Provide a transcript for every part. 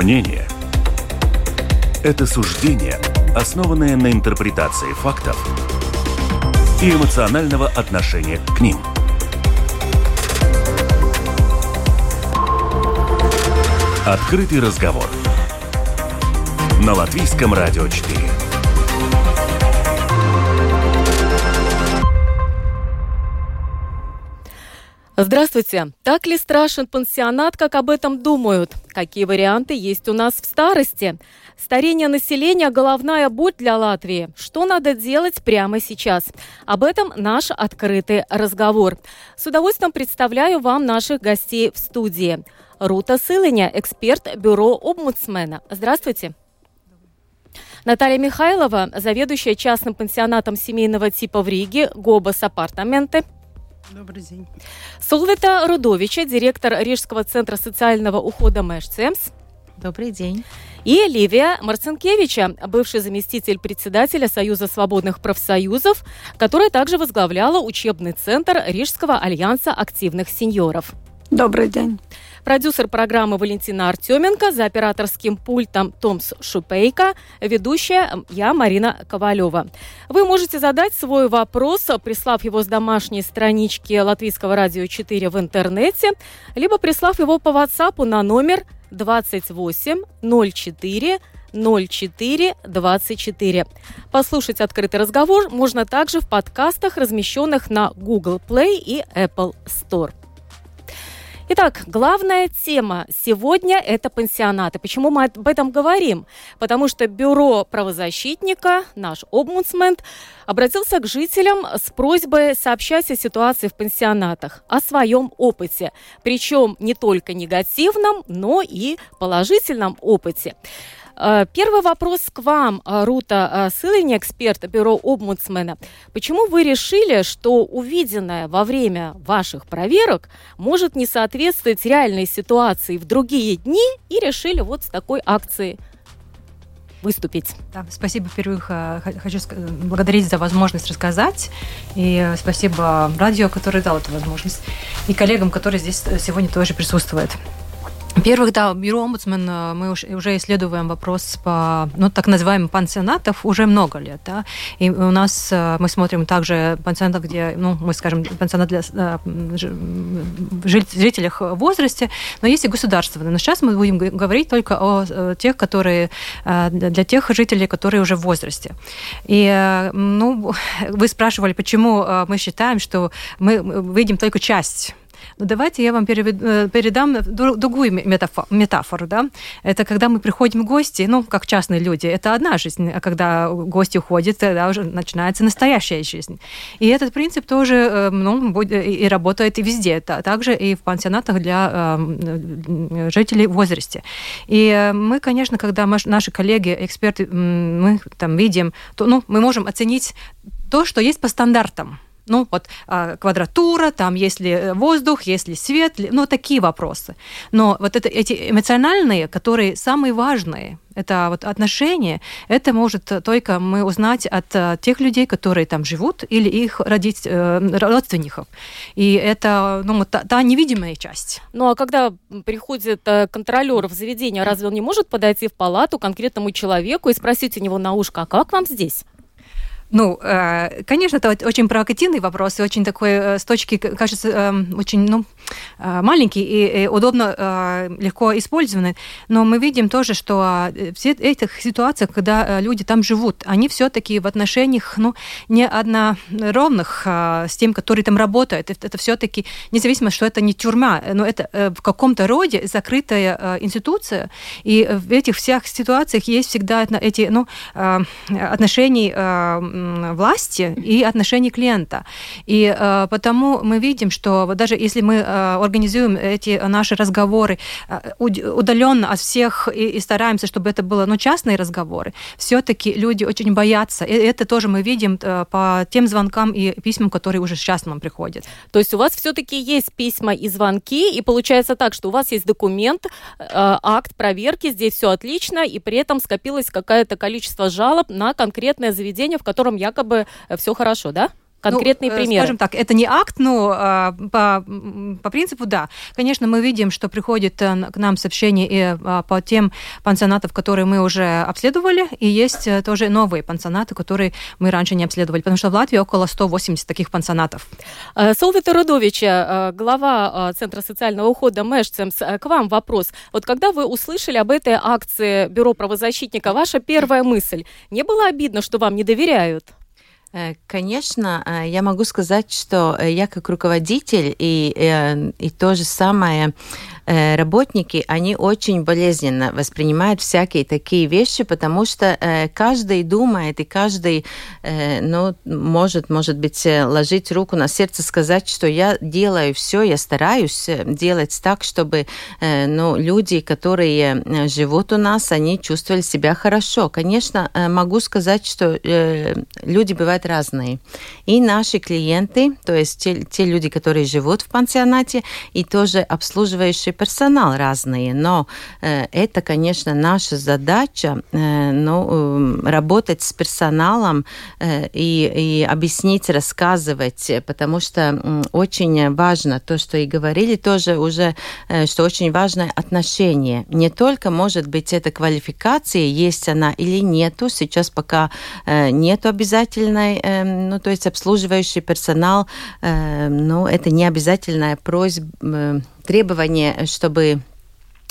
Мнение – это суждение, основанное на интерпретации фактов и эмоционального отношения к ним. Открытый разговор на Латвийском радио 4. Здравствуйте. Так ли страшен пансионат, как об этом думают? Какие варианты есть у нас в старости? Старение населения – головная боль для Латвии. Что надо делать прямо сейчас? Об этом наш открытый разговор. С удовольствием представляю вам наших гостей в студии. Рута Сылыня, эксперт бюро омбудсмена. Здравствуйте. Наталья Михайлова, заведующая частным пансионатом семейного типа в Риге, ГОБАС апартаменты. Добрый день. Сулвита Рудовича, директор Рижского центра социального ухода Мэшцемс. Добрый день. И Ливия Марцинкевича, бывший заместитель председателя Союза свободных профсоюзов, которая также возглавляла учебный центр Рижского альянса активных сеньоров. Добрый день. Продюсер программы Валентина Артеменко, за операторским пультом Томс Шупейко, ведущая я, Марина Ковалева. Вы можете задать свой вопрос, прислав его с домашней странички Латвийского радио 4 в интернете, либо прислав его по WhatsApp на номер 28 04 04 24. Послушать открытый разговор можно также в подкастах, размещенных на Google Play и Apple Store. Итак, главная тема сегодня – это пансионаты. Почему мы об этом говорим? Потому что бюро правозащитника, наш омбудсмен, обратился к жителям с просьбой сообщать о ситуации в пансионатах, о своем опыте. Причем не только негативном, но и положительном опыте. Э, первый вопрос к вам, э, Рута э, Сылыни, эксперт бюро омбудсмена. Почему вы решили, что увиденное во время ваших проверок может не соответствовать реальной ситуации в другие дни и решили вот с такой акцией выступить. Да, спасибо, во-первых, хочу благодарить за возможность рассказать. И спасибо радио, которое дало эту возможность. И коллегам, которые здесь сегодня тоже присутствуют. Во-первых, да, бюро омбудсмен, э, мы уже исследуем вопрос по, ну, так называемым пансионатов уже много лет, да, и у нас э, мы смотрим также пансионатов, где, ну, мы скажем, пансионат для э, жителей в возрасте, но есть и государственные. Но сейчас мы будем говорить только о тех, которые, для тех жителей, которые уже в возрасте. И, ну, вы спрашивали, почему мы считаем, что мы видим только часть но ну, давайте я вам э, передам другую метафору. Да? Это когда мы приходим в гости, ну, как частные люди, это одна жизнь, а когда гости уходят, тогда уже начинается настоящая жизнь. И этот принцип тоже э, ну, и работает и везде, также и в пансионатах для э, жителей в возрасте. И мы, конечно, когда наши коллеги, эксперты, мы там видим, то ну, мы можем оценить то, что есть по стандартам ну, вот а, квадратура, там есть ли э, воздух, есть ли свет, ну, такие вопросы. Но вот это, эти эмоциональные, которые самые важные, это вот отношения, это может только мы узнать от э, тех людей, которые там живут, или их родить, э, родственников. И это ну, та, та невидимая часть. Ну а когда приходит контролер в заведение, разве он не может подойти в палату конкретному человеку и спросить у него на ушко, а как вам здесь? Ну, э, конечно, это очень провокативный вопрос и очень такой, э, с точки, кажется, эм, очень ну, э, маленький и удобно, легко использованный. Но мы видим тоже, что все этих ситуациях, когда люди там живут, они все-таки в отношениях ну, не одноровных с тем, который там работает. Это все-таки, независимо, что это не тюрьма, но это в каком-то роде закрытая институция. И в этих всех ситуациях есть всегда эти ну, отношения власти и отношений клиента. И э, потому мы видим, что вот даже если мы э, организуем эти наши разговоры э, удаленно от всех и, и стараемся, чтобы это было ну, частные разговоры, все-таки люди очень боятся. И это тоже мы видим э, по тем звонкам и письмам, которые уже сейчас нам приходят. То есть у вас все-таки есть письма и звонки, и получается так, что у вас есть документ, э, акт проверки, здесь все отлично, и при этом скопилось какое-то количество жалоб на конкретное заведение, в котором котором якобы э, все хорошо, да? Конкретные ну, примеры. Скажем так, это не акт, но а, по, по принципу да. Конечно, мы видим, что приходит э, к нам сообщение и а, по тем пансионатам, которые мы уже обследовали, и есть э, тоже новые пансионаты, которые мы раньше не обследовали, потому что в Латвии около 180 таких пансионатов. Э, Солвита Рудовича, глава Центра социального ухода Мэшцемс, к вам вопрос. Вот когда вы услышали об этой акции Бюро правозащитника, ваша первая мысль, не было обидно, что вам не доверяют? Э, конечно, э, я могу сказать, что э, я как руководитель и, и, и то же самое работники, они очень болезненно воспринимают всякие такие вещи, потому что э, каждый думает и каждый, э, ну, может, может быть, ложить руку на сердце, сказать, что я делаю все, я стараюсь делать так, чтобы, ну, люди, которые живут у нас, они чувствовали себя хорошо. Конечно, могу сказать, что люди бывают разные. И наши клиенты, то есть те, те люди, которые живут в пансионате, и тоже обслуживающие персонал разные, но э, это, конечно, наша задача, э, ну, э, работать с персоналом э, и, и объяснить, рассказывать, потому что очень важно то, что и говорили тоже уже, что очень важное отношение. Не только, может быть, эта квалификация, есть она или нету, сейчас пока нету обязательной, э, ну, то есть обслуживающий персонал, ну, это не обязательная просьба, требование, чтобы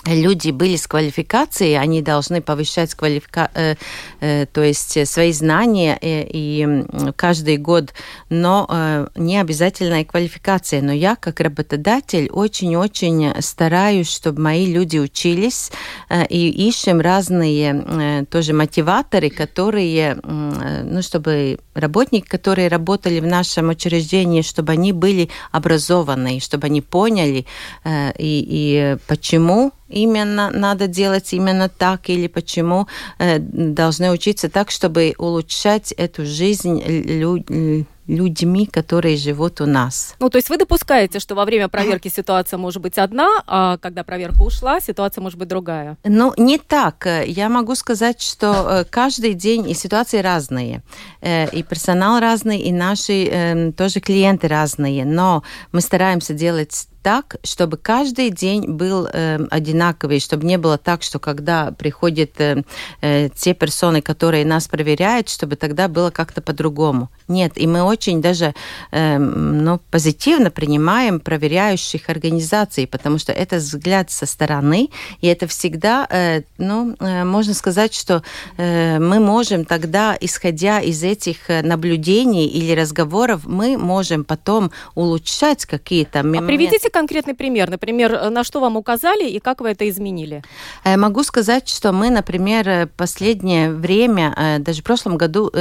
люди были с квалификацией, они должны повышать квалифика... э, э, то есть свои знания э, и каждый год, но э, не обязательная квалификация. Но я, как работодатель, очень-очень стараюсь, чтобы мои люди учились э, и ищем разные э, тоже мотиваторы, которые, э, ну, чтобы работники, которые работали в нашем учреждении, чтобы они были образованы, чтобы они поняли э, и, и почему именно надо делать именно так или почему э, должны учиться так, чтобы улучшать эту жизнь лю- людьми, которые живут у нас. Ну, то есть вы допускаете, что во время проверки ситуация может быть одна, а когда проверка ушла, ситуация может быть другая? Ну, не так. Я могу сказать, что э, каждый день и ситуации разные. Э, и персонал разный, и наши эм, тоже клиенты разные. Но мы стараемся делать так, чтобы каждый день был э, одинаковый, чтобы не было так, что когда приходят э, э, те персоны, которые нас проверяют, чтобы тогда было как-то по-другому. Нет, и мы очень даже э, ну, позитивно принимаем проверяющих организаций, потому что это взгляд со стороны, и это всегда, э, ну, э, можно сказать, что э, мы можем тогда, исходя из этих э, наблюдений или разговоров, мы можем потом улучшать какие-то моменты. А приведите Приведите конкретный пример. Например, э, на что вам указали и как вы это изменили? Э, могу сказать, что мы, например, э, последнее время, даже в прошлом году,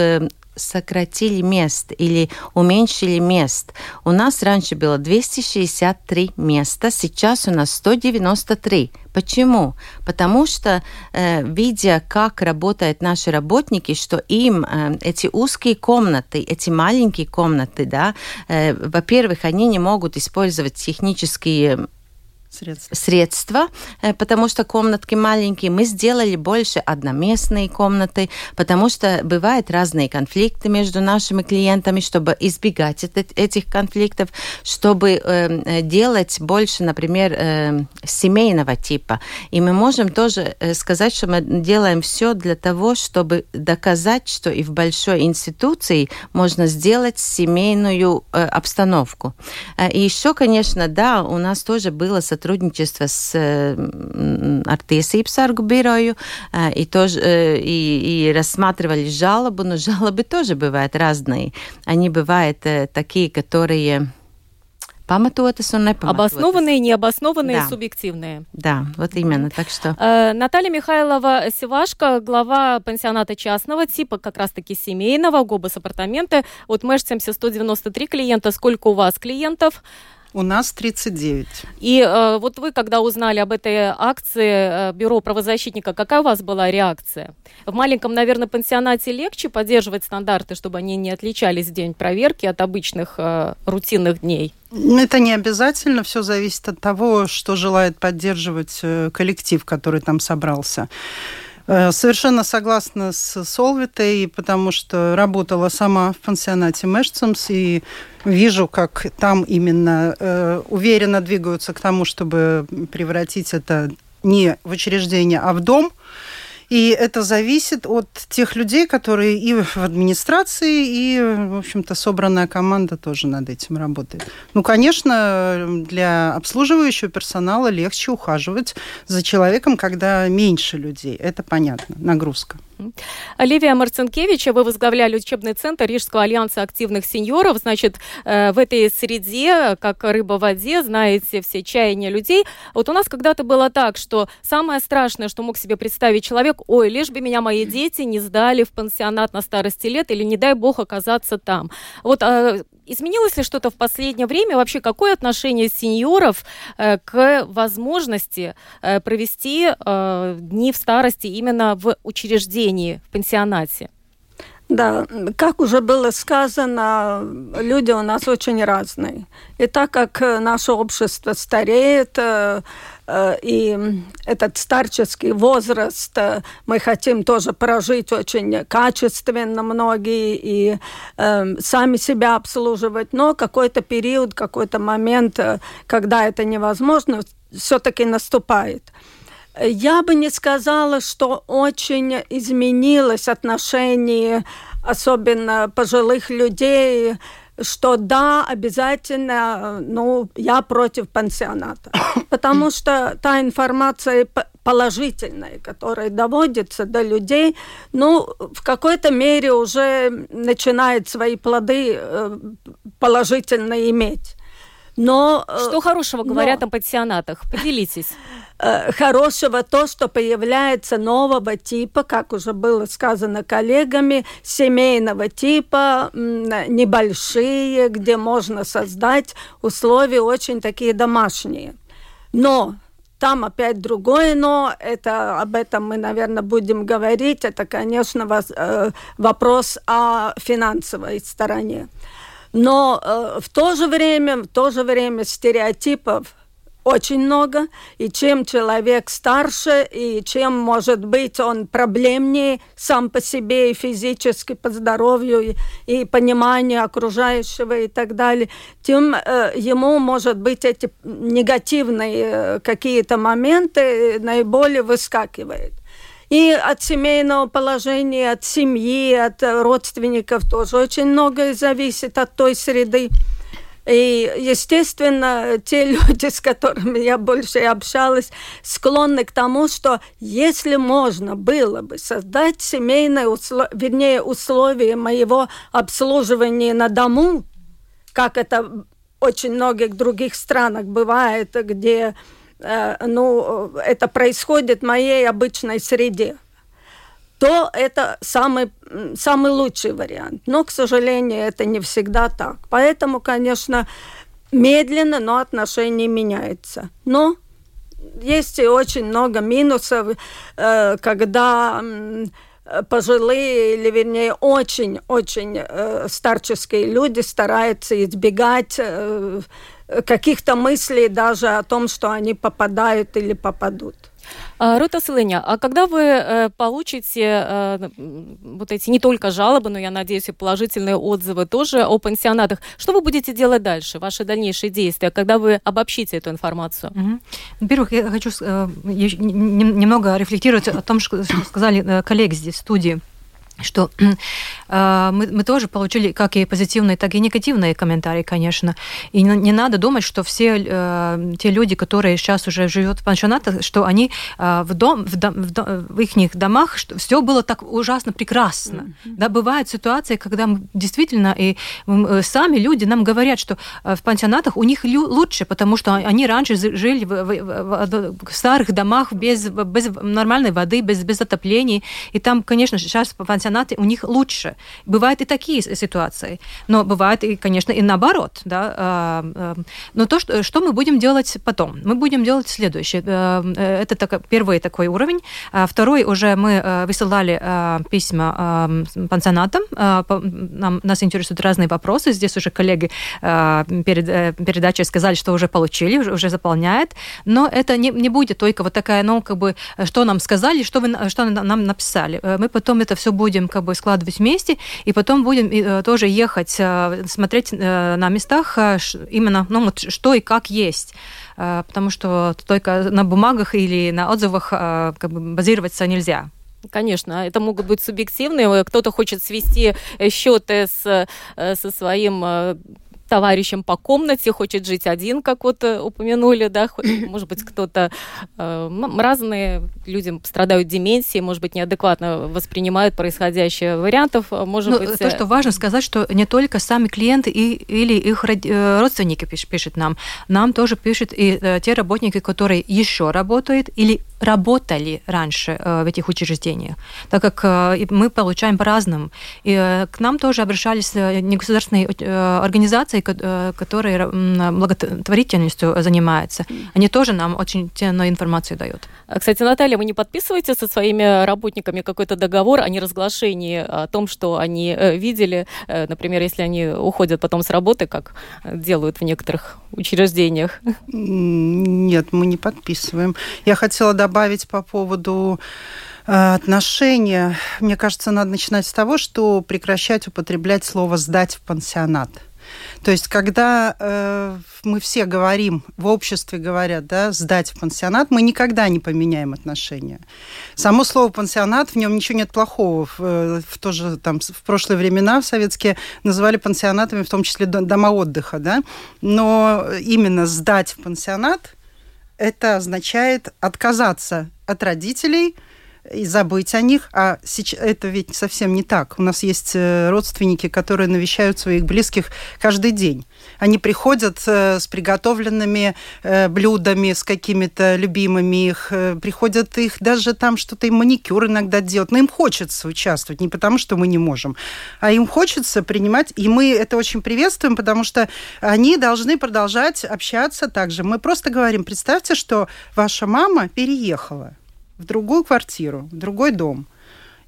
сократили мест или уменьшили мест. У нас раньше было 263 места, сейчас у нас 193. Почему? Потому что, э, видя, как работают наши работники, что им э, эти узкие комнаты, эти маленькие комнаты, да, э, во-первых, они не могут использовать технические средства. средства, э, потому что комнатки маленькие. Мы сделали больше одноместные комнаты, потому что бывают разные конфликты между нашими клиентами, чтобы избегать этих конфликтов, чтобы э, делать больше, например, э, семейного типа. И мы можем тоже э, сказать, что мы делаем все для того, чтобы доказать, что и в большой институции можно сделать семейную обстановку. И еще, конечно, да, у нас тоже было сотрудничество сотрудничество с, ar tiesību sargu biroju и, тоже, и, и рассматривали жалобу, но жалобы тоже бывают разные. Они бывают такие, которые Паматотас он непаматотас. Обоснованные, необоснованные, да. субъективные. Да, вот именно, так что... Э, Наталья Михайлова Севашко, глава пансионата частного типа, как раз-таки семейного, ГОБАС апартаменты. Вот мы 193 клиента. Сколько у вас клиентов? У нас 39. И э, вот вы, когда узнали об этой акции э, Бюро правозащитника, какая у вас была реакция? В маленьком, наверное, пансионате легче поддерживать стандарты, чтобы они не отличались в день проверки от обычных э, рутинных дней? Это не обязательно, все зависит от того, что желает поддерживать э, коллектив, который там собрался. Э, совершенно согласна с Солвитой, потому что работала сама в пансионате Мэшцемс и вижу, как там именно э, уверенно двигаются к тому, чтобы превратить это не в учреждение, а в дом. И это зависит от тех людей, которые и в администрации, и, в общем-то, собранная команда тоже над этим работает. Ну, конечно, для обслуживающего персонала легче ухаживать за человеком, когда меньше людей. Это понятно, нагрузка. Оливия Марцинкевич, вы возглавляли учебный центр Рижского альянса активных сеньоров. Значит, э, в этой среде, как рыба в воде, знаете все чаяния людей. Вот у нас когда-то было так, что самое страшное, что мог себе представить человек, ой, лишь бы меня мои дети не сдали в пансионат на старости лет или, не дай бог, оказаться там. Вот а, Изменилось ли что-то в последнее время? Вообще, какое отношение сеньоров э, к возможности э, провести э, дни в старости именно в учреждении, в пансионате? Да, как уже было сказано, люди у нас очень разные. И так как наше общество стареет, Э, и этот старческий возраст э, мы хотим тоже прожить очень качественно многие и э, сами себя обслуживать, но какой-то период, какой-то момент, э, когда это невозможно, все-таки наступает. Я бы не сказала, что очень изменилось отношение, особенно пожилых людей, что да, обязательно, ну, я против пансионата. Потому что та информация положительная, которая доводится до людей, ну, в какой-то мере уже начинает свои плоды э, положительно иметь. Но, э, что хорошего говорят но, о пансионатах? Поделитесь. Э, хорошего то, что появляется нового типа, как уже было сказано коллегами, семейного типа, небольшие, где можно создать условия очень такие домашние. Но там опять другое, но это об этом мы, наверное, будем говорить. Это, конечно, э, вопрос о финансовой стороне. Но э, в то же время, в то же время стереотипов очень много, и чем человек старше, и чем, может быть, он проблемнее сам по себе и физически, по здоровью, и, и пониманию окружающего и так далее, тем э, ему, может быть, эти негативные э, какие-то моменты наиболее выскакивают. И от семейного положения, от семьи, от родственников тоже очень многое зависит от той среды. И, естественно, те люди, с которыми я больше общалась, склонны к тому, что если можно было бы создать семейное, услов... вернее, условия моего обслуживания на дому, как это очень многих других странах бывает, где ну, это происходит в моей обычной среде, то это самый, самый лучший вариант. Но, к сожалению, это не всегда так. Поэтому, конечно, медленно, но отношение меняется. Но есть и очень много минусов, э, когда пожилые, или вернее очень-очень э, старческие люди стараются избегать каких-то мыслей даже о том, что они попадают или попадут. А, Рута Сылыня, а когда вы э, получите э, вот эти не только жалобы, но, я надеюсь, и положительные отзывы тоже о пансионатах, что вы будете делать дальше, ваши дальнейшие действия, когда вы обобщите эту информацию? Угу. Во-первых, я хочу э, немного рефлектировать о том, что сказали коллеги здесь в студии что э, мы, мы тоже получили как и позитивные, так и негативные комментарии, конечно. И не, не надо думать, что все э, те люди, которые сейчас уже живут в пансионатах, что они э, в, дом, в, дом, в, дом, в их домах, что все было так ужасно прекрасно. Mm-hmm. Да, бывают ситуации, когда мы, действительно и э, сами люди нам говорят, что э, в пансионатах у них лю- лучше, потому что они раньше жили в, в, в, в старых домах без, без нормальной воды, без, без отопления. И там, конечно, сейчас в пансионатах пансионате у них лучше. Бывают и такие ситуации, но бывает и, конечно, и наоборот. Да? А, а, но то, что, что мы будем делать потом? Мы будем делать следующее. Это так, первый такой уровень. Второй уже мы высылали письма пансионатам. Нам, нас интересуют разные вопросы. Здесь уже коллеги перед э, передачей сказали, что уже получили, уже, заполняет. Но это не, не будет только вот такая, ну, как бы, что нам сказали, что, вы, что нам написали. Э, мы потом это все будем как бы складывать вместе, и потом будем э, тоже ехать, смотреть на местах именно, ну, вот что и как есть потому что только на бумагах или на отзывах как бы базироваться нельзя. Конечно, это могут быть субъективные. Кто-то хочет свести счеты с, со своим товарищем по комнате, хочет жить один, как вот э, упомянули, да, может быть, кто-то э, разные люди страдают деменцией, может быть, неадекватно воспринимают происходящее. Вариантов, э, может ну, быть... То, что важно сказать, что не только сами клиенты и, или их родственники пишут нам, нам тоже пишут и те работники, которые еще работают или работали раньше в этих учреждениях, так как мы получаем по-разному. И к нам тоже обращались негосударственные организации, э, которые благотворительностью занимаются, они тоже нам очень ценную информацию дают. А, кстати, Наталья, вы не подписываете со своими работниками какой-то договор о неразглашении, о том, что они э, видели, э, например, если они уходят потом с работы, как делают в некоторых учреждениях? Нет, мы не подписываем. Я хотела добавить по поводу отношения. Мне кажется, надо начинать с того, что прекращать употреблять слово «сдать в пансионат». То есть, когда э, мы все говорим, в обществе говорят, да, сдать в пансионат, мы никогда не поменяем отношения. Само слово пансионат, в нем ничего нет плохого. В, э, в тоже там в прошлые времена в советские называли пансионатами, в том числе дома отдыха, да. Но именно сдать в пансионат это означает отказаться от родителей – и забыть о них. А сейчас, это ведь совсем не так. У нас есть э, родственники, которые навещают своих близких каждый день. Они приходят э, с приготовленными э, блюдами, с какими-то любимыми их, приходят их даже там что-то им маникюр иногда делать. Но им хочется участвовать, не потому что мы не можем, а им хочется принимать, и мы это очень приветствуем, потому что они должны продолжать общаться также. Мы просто говорим, представьте, что ваша мама переехала в другую квартиру, в другой дом –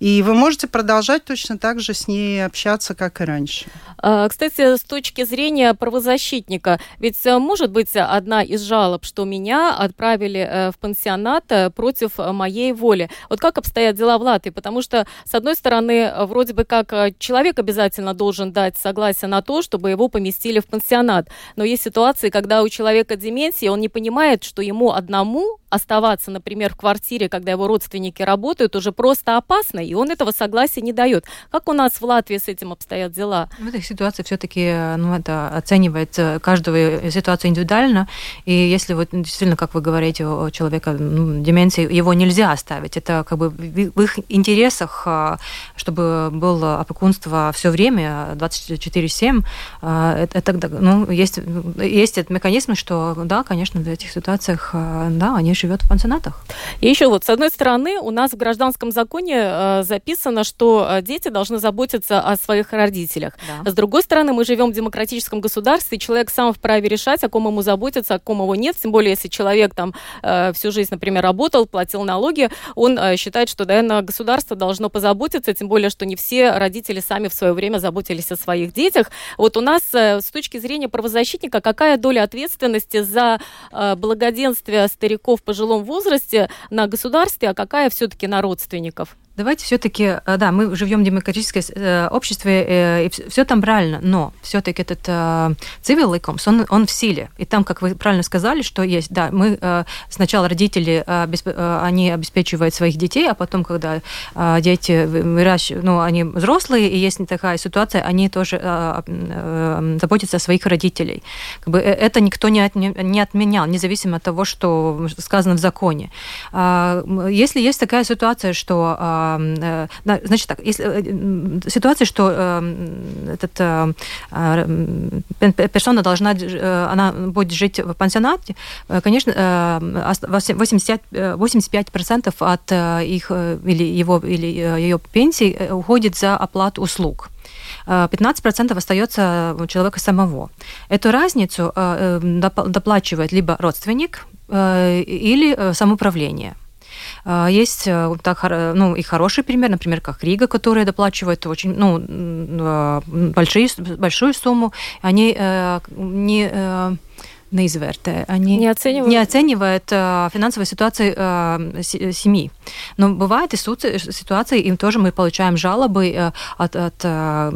и вы можете продолжать точно так же с ней общаться, как и раньше. А, кстати, с точки зрения правозащитника, ведь э, может быть одна из жалоб, что меня отправили э, в пансионат э, против моей воли. Вот как обстоят дела в Латвии? Потому что, с одной стороны, вроде бы как человек обязательно должен дать согласие на то, чтобы его поместили в пансионат. Но есть ситуации, когда у человека деменция, он не понимает, что ему одному оставаться, например, в квартире, когда его родственники работают, уже просто опасно, и он этого согласия не дает. Как у нас в Латвии с этим обстоят дела? В этой ситуации все-таки ну, это оценивается каждую ситуацию индивидуально, и если вот действительно, как вы говорите, у человека ну, деменции, его нельзя оставить. Это как бы в их интересах, а, чтобы было опекунство все время, 24-7. А, это, ну, есть, есть этот механизм, что, да, конечно, в этих ситуациях, да, они живет в пансионатах. И еще вот, с одной стороны, у нас в гражданском законе э, записано, что э, дети должны заботиться о своих родителях. Да. С другой стороны, мы живем в демократическом государстве, и человек сам вправе решать, о ком ему заботиться, о ком его нет. Тем более, если человек там э, всю жизнь, например, работал, платил налоги, он э, считает, что, наверное, государство должно позаботиться, тем более, что не все родители сами в свое время заботились о своих детях. Вот у нас э, с точки зрения правозащитника, какая доля ответственности за э, благоденствие стариков пожилом возрасте на государстве, а какая все-таки на родственников? Давайте все-таки, э, да, мы живем в демократическом э, обществе, э, и все там правильно, но все-таки этот civil likums, он, он в силе. И там, как вы правильно сказали, что есть, да, мы сначала родители, они обеспечивают своих детей, а потом, когда дети выращивают, ну, они взрослые, и есть такая ситуация, они тоже заботятся о своих родителей. Как бы это никто не, от, не отменял, независимо от того, что сказано в законе. Если есть такая ситуация, что значит так, если ситуация, что этот персона должна, она будет жить в пансионате, конечно, 80, 85% от их или его или ее пенсии уходит за оплату услуг. 15% остается у человека самого. Эту разницу доплачивает либо родственник или самоуправление. Есть так, ну, и хороший пример, например, как Рига, которая доплачивает очень ну, большие, большую сумму. Они не неизвертē. Они не оценивают, не оценивают э, финансовой ситуации э, семьи. Но бывают и ситуации, им тоже мы получаем жалобы э, от, от э,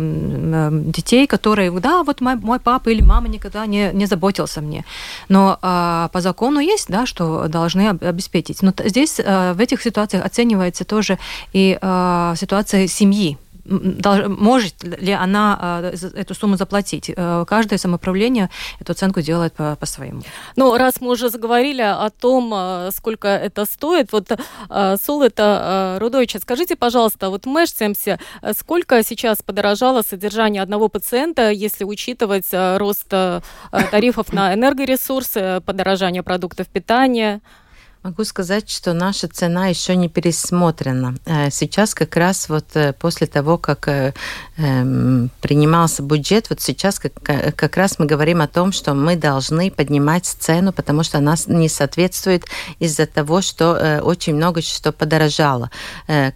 детей, которые, да, вот мой, мой папа или мама никогда не, не заботился мне. Но э, по закону есть, да, что должны обеспечить. Но здесь э, в этих ситуациях оценивается тоже и э, ситуация семьи может ли она э, эту сумму заплатить. Э, каждое самоуправление эту оценку делает по- по-своему. Ну, раз мы уже заговорили о том, э, сколько это стоит, вот Сол это Рудовича, скажите, пожалуйста, вот в Мэшцемсе сколько сейчас подорожало содержание одного пациента, если учитывать рост тарифов на энергоресурсы, подорожание продуктов питания? Могу сказать, что наша цена еще не пересмотрена. Э, сейчас как раз вот э, после того, как э, эм, принимался бюджет, вот сейчас как, как раз мы говорим о том, что мы должны поднимать цену, потому что она не соответствует из-за того, что очень много что подорожало.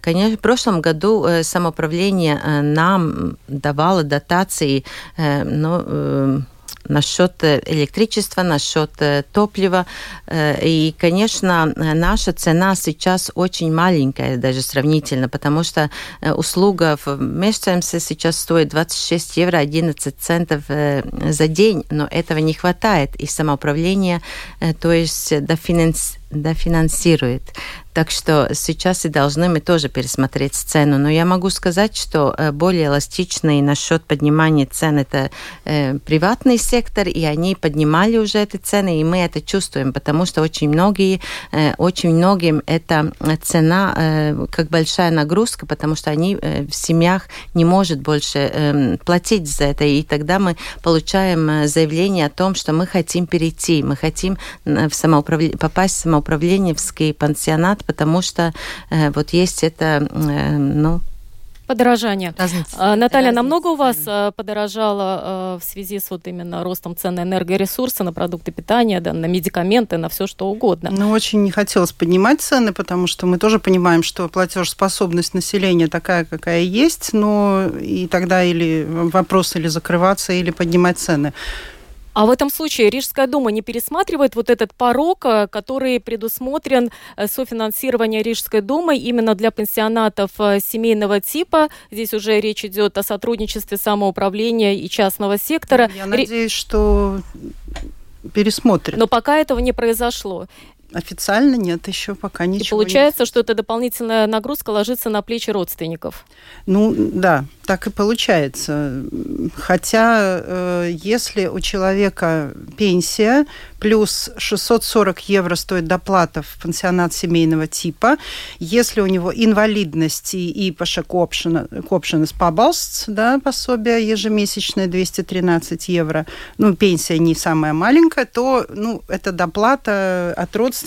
Конечно, в прошлом году самоуправление нам давало дотации, ну, насчет э, электричества, насчет э, топлива. Э, и, конечно, наша цена сейчас очень маленькая, даже сравнительно, потому что услуга в Мешцемсе сейчас стоит 26 евро 11 центов за день, но этого не хватает. И самоуправление, то есть дофинансирует. Так что сейчас и должны мы тоже пересмотреть цену. Но я могу сказать, что э, более эластичный насчет поднимания цен это э, приватный сектор, и они поднимали уже эти цены, и мы это чувствуем, потому что очень многие, э, очень многим эта цена э, как большая нагрузка, потому что они э, в семьях не может больше э, платить за это, и тогда мы получаем э, заявление о том, что мы хотим перейти, мы хотим в самоуправление, попасть в самоуправленческий пансионат, потому что э, вот есть это, э, ну, Подорожание. Разница. А, Наталья, Разница. намного у вас а, подорожало в связи с вот именно ростом цен на энергоресурсы, на продукты питания, да, на медикаменты, на все что угодно? Ну, очень не хотелось поднимать цены, потому что мы тоже понимаем, что платежеспособность населения такая, какая есть, но и тогда или вопрос или закрываться, или поднимать цены. А в этом случае Рижская дума не пересматривает вот этот порог, э, который предусмотрен э, софинансирование Рижской думы именно для пенсионатов э, семейного типа. Здесь уже речь идет о сотрудничестве самоуправления и частного сектора. Я надеюсь, что пересмотрит. Но пока этого не произошло. Официально нет, еще пока ничего. И получается, нет. что эта дополнительная нагрузка ложится на плечи родственников. Ну да, так и получается. Хотя, э, если у человека пенсия плюс 640 евро стоит доплата в пансионат семейного типа, если у него инвалидность и паша копшенес побалст, да, пособие ежемесячное 213 евро, ну, пенсия не самая маленькая, то, ну, это доплата от родственников,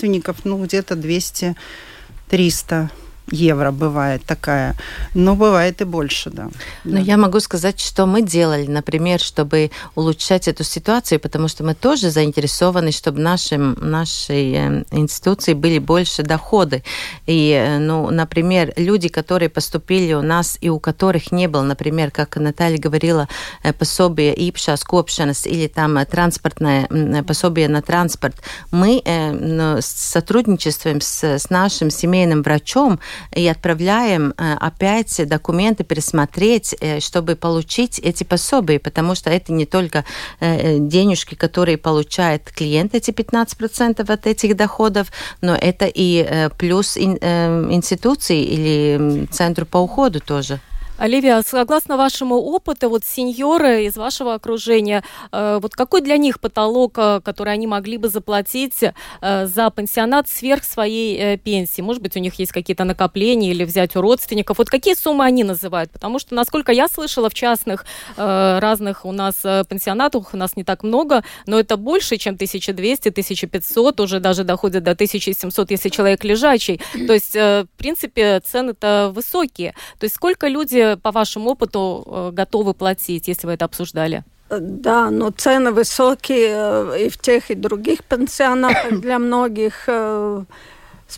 ну, где-то 200-300 евро бывает такая, но бывает и больше, да. Но да. я могу сказать, что мы делали, например, чтобы улучшать эту ситуацию, потому что мы тоже заинтересованы, чтобы нашим, нашей э, институции были больше доходы. И, э, ну, например, люди, которые поступили у нас и у которых не было, например, как Наталья говорила, э, пособие ИПША, Скопшанас или там транспортное пособие на транспорт, мы ну, сотрудничествуем с, с нашим семейным врачом, и отправляем э, опять документы пересмотреть, э, чтобы получить эти пособия, потому что это не только э, денежки, которые получает клиент, эти 15% от этих доходов, но это и плюс институции или центру по уходу тоже. Оливия, согласно вашему опыту, вот сеньоры из вашего окружения, э, вот какой для них потолок, э, который они могли бы заплатить э, за пенсионат сверх своей пенсии? Может быть, у них есть какие-то накопления или взять у родственников? Вот какие суммы они называют? Потому что, насколько я слышала, в частных разных у нас пенсионатах, у нас не так много, но это больше, чем 1200, 1500, уже даже доходит до 1700, если человек лежачий. То есть, в принципе, цены-то высокие. То есть сколько люди, по вашему опыту, э, готовы платить, если вы это обсуждали? Да, но цены высокие э, и в тех, и других пенсионатах для многих. Э,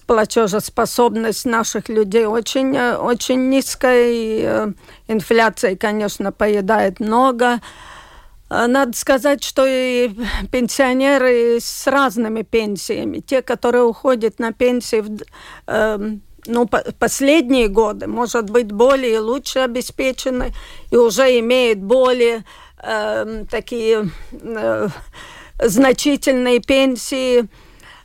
платежеспособность наших людей очень, очень низкая. И инфляция, конечно, поедает много. Надо сказать, что и пенсионеры с разными пенсиями, те, которые уходят на пенсии в, э, ну, последние годы, может быть, более лучше обеспечены и уже имеют более э, такие э, значительные пенсии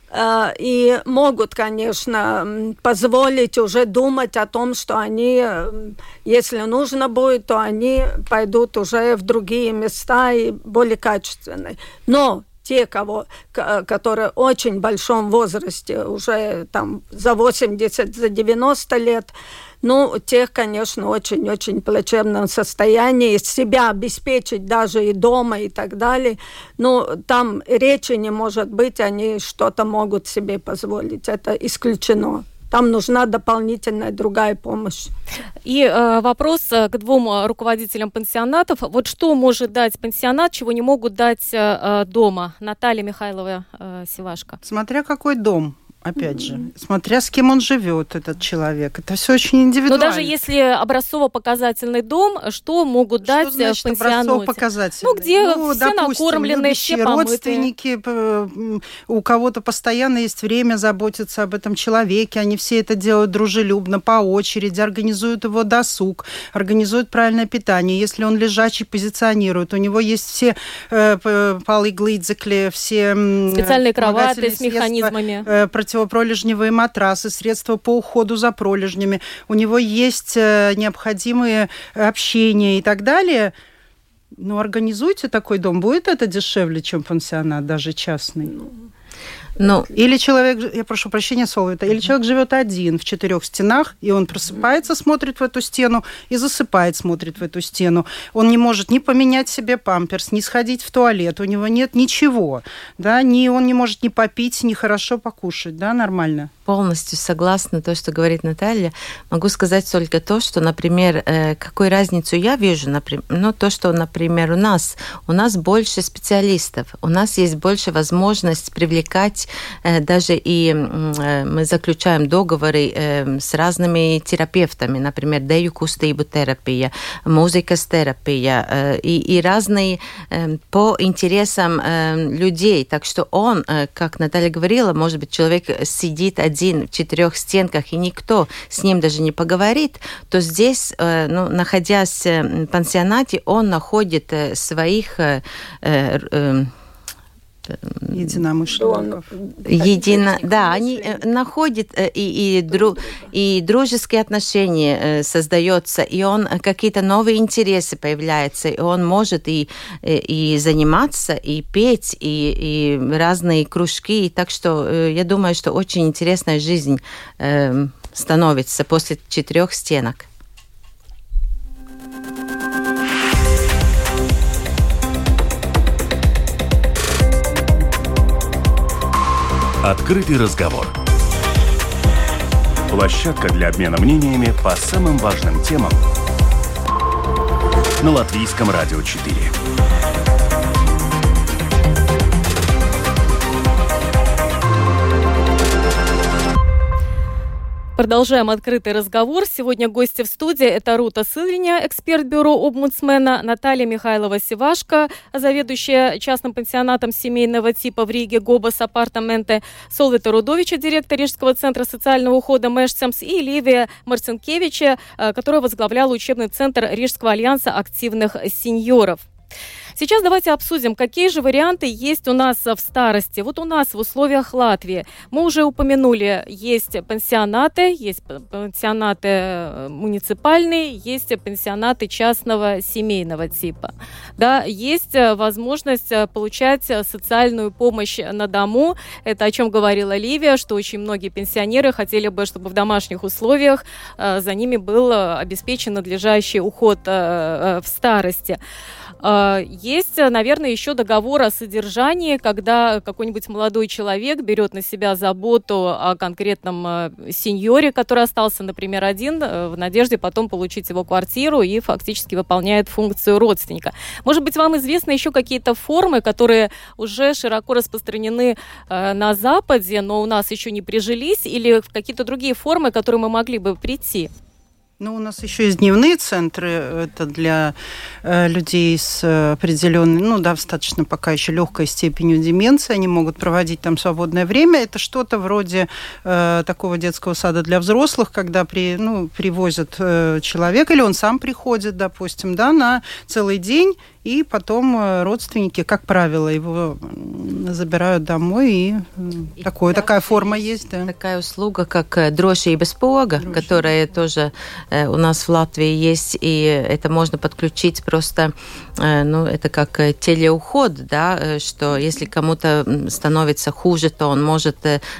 э, и могут, конечно, позволить уже думать о том, что они, э, если нужно будет, то они пойдут уже в другие места и более качественные. Но те, кого, которые очень большом возрасте, уже там за 80, за 90 лет, ну, тех, конечно, очень-очень плачевном состоянии, себя обеспечить даже и дома и так далее. Ну, там речи не может быть, они что-то могут себе позволить. Это исключено там нужна дополнительная другая помощь. И э, вопрос э, к двум э, руководителям пансионатов. Вот что может дать пансионат, чего не могут дать э, э дома? Наталья Михайлова э, Сивашко. Смотря какой дом опять mm-hmm. же, смотря с кем он живет, этот человек. Это все очень индивидуально. Но даже если образцово-показательный дом, что могут что дать значит в образцово-показательный? Ну, где ну, все допустим, накормлены, все помытые. родственники, у кого-то постоянно есть время заботиться об этом человеке, они все это делают дружелюбно, по очереди, организуют его досуг, организуют правильное питание. Если он лежачий, позиционирует, у него есть все э, полы глыдзекли, все... Специальные кровати с механизмами. Э, противопролежневые матрасы, средства по уходу за пролежнями, у него есть э, необходимые общения и так далее. Ну, организуйте такой дом. Будет это дешевле, чем пансионат, даже частный? Ну, ну, или человек, я прошу прощения, Соловита, или человек живет один в четырех стенах, и он просыпается, смотрит в эту стену, и засыпает, смотрит в эту стену. Он не может ни поменять себе памперс, ни сходить в туалет, у него нет ничего, да, ни, он не может ни попить, ни хорошо покушать, да, нормально полностью согласна то, что говорит Наталья. Могу сказать только то, что, например, э, какую разницу я вижу, например, ну, то, что, например, у нас, у нас больше специалистов, у нас есть больше возможность привлекать э, даже и э, мы заключаем договоры с разными терапевтами, например, дею кустейбу терапия, музыкас терапия и, и разные по интересам людей. Так что он, как Наталья говорила, может быть, человек сидит один в четырех стенках, и никто с ним даже не поговорит, то здесь, э, ну, находясь в пансионате, он находит э, своих э, единомышленников. Едино, да, они находят и, и, дру, и дружеские отношения создаются, и он какие-то новые интересы появляются, и он может и, и заниматься, и петь, и, и разные кружки. И так что я думаю, что очень интересная жизнь становится после четырех стенок. Открытый разговор. Площадка для обмена мнениями по самым важным темам на Латвийском радио 4. Продолжаем открытый разговор. Сегодня гости в студии это Рута Сыльня, эксперт бюро обмудсмена, Наталья Михайлова-Сивашко, заведующая частным пансионатом семейного типа в Риге ГОБАС апартаменты, Солвита Рудовича, директор Рижского центра социального ухода Мэшцемс и Ливия Марцинкевича, э, которая возглавляла учебный центр Рижского альянса активных сеньоров. Сейчас давайте обсудим, какие же варианты есть у нас в старости. Вот у нас в условиях Латвии, мы уже упомянули, есть пансионаты, есть пансионаты э, муниципальные, есть пансионаты частного семейного типа. Да, есть э, возможность э, получать социальную помощь на дому. Это о чем говорила Ливия, что очень многие пенсионеры хотели бы, чтобы в домашних условиях за ними был обеспечен надлежащий уход в старости. Есть, наверное, еще договор о содержании, когда какой-нибудь молодой человек берет на себя заботу о конкретном э, сеньоре, который остался, например, один, э, в надежде потом получить его квартиру и фактически выполняет функцию родственника. Может быть, вам известны еще какие-то формы, которые уже широко распространены э, на Западе, но у нас еще не прижились, или какие-то другие формы, к которым мы могли бы прийти? Ну, у нас еще есть дневные центры. Это для э, людей с э, определенной, ну, достаточно пока еще легкой степенью деменции. Они могут проводить там свободное время. Это что-то вроде э, такого детского сада для взрослых, когда при, ну, привозят э, человека, или он сам приходит, допустим, да, на целый день и потом э, родственники, как правило, его забирают домой, и, и такое, такая форма есть. Да. Такая услуга, как э, дрожжи и беспога, дрожжи. которая тоже э, у нас в Латвии есть, и это можно подключить просто, ну, это как телеуход, да, что если кому-то становится хуже, то он может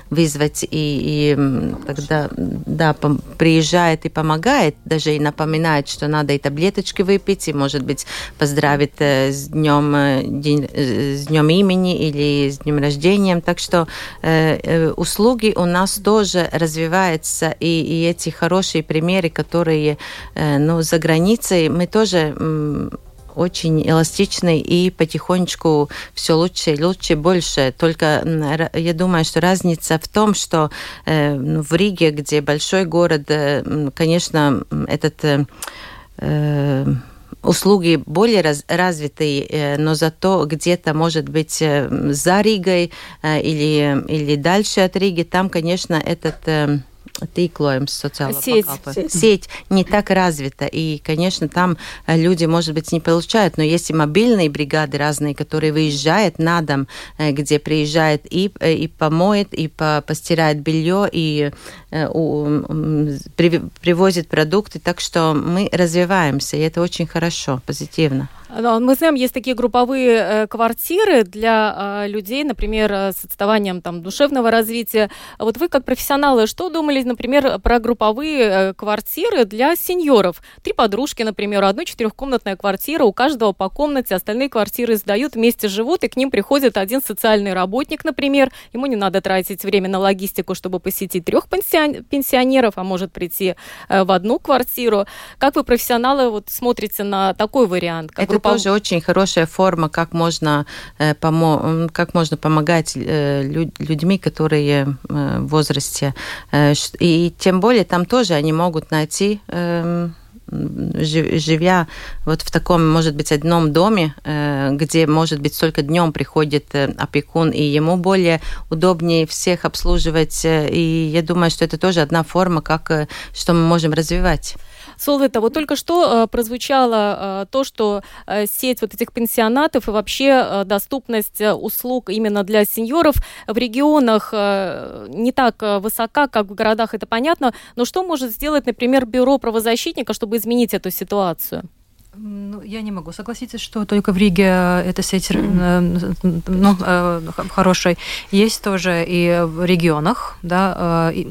вызвать и, и тогда, да, приезжает и помогает, даже и напоминает, что надо и таблеточки выпить, и, может быть, поздравить поздравит э, с днем, э, день, э, с днем имени или с днем рождения. Так что э, услуги у нас тоже развиваются, и, и эти хорошие примеры, которые э, ну, за границей, мы тоже очень эластичный и потихонечку все лучше и лучше, больше. Только я думаю, что разница в том, что э, в Риге, где большой город, э, конечно, этот э, услуги более раз, развитые, э, но зато где-то, может быть, э, за Ригой э, или, или дальше от Риги, там, конечно, этот tīklojums социального сеть, сеть. сеть не так развита. И, конечно, там люди, может быть, не получают, но есть и мобильные бригады разные, которые выезжают на дом, где приезжает и, и помоет, и по, постирает белье, и у, при, привозит продукты. Так что мы развиваемся, и это очень хорошо, позитивно. Мы знаем, есть такие групповые э, квартиры для а, людей, например, э, с отставанием там, душевного развития. Вот вы, как профессионалы, что думали, например, про групповые э, квартиры для сеньоров? Три подружки, например, одна четырехкомнатная квартира, у каждого по комнате, остальные квартиры сдают, вместе живут, и к ним приходит один социальный работник, например. Ему не надо тратить время на логистику, чтобы посетить трех пенсионеров, а может прийти в одну квартиру. Как вы, профессионалы, вот смотрите на такой вариант? Как Это пом... тоже очень хорошая форма, как можно, э, помо... как можно помогать э, люд... людьми, которые э, в возрасте. Э, и тем более там тоже они могут найти э, живя вот в таком, может быть, одном доме, э, где, может быть, только днем приходит э, опекун, и ему более удобнее всех обслуживать. И я думаю, что это тоже одна форма, как, что мы можем развивать. Солвета, вот только что э, прозвучало э, то, что э, сеть вот этих пенсионатов и вообще доступность услуг именно для сеньоров в регионах не так высока, как в городах, это понятно, но что может сделать, например, бюро правозащитника, чтобы изменить эту ситуацию? Ну, я не могу согласиться, что только в Риге эта сеть ну, хорошая. Есть тоже и в регионах, да, и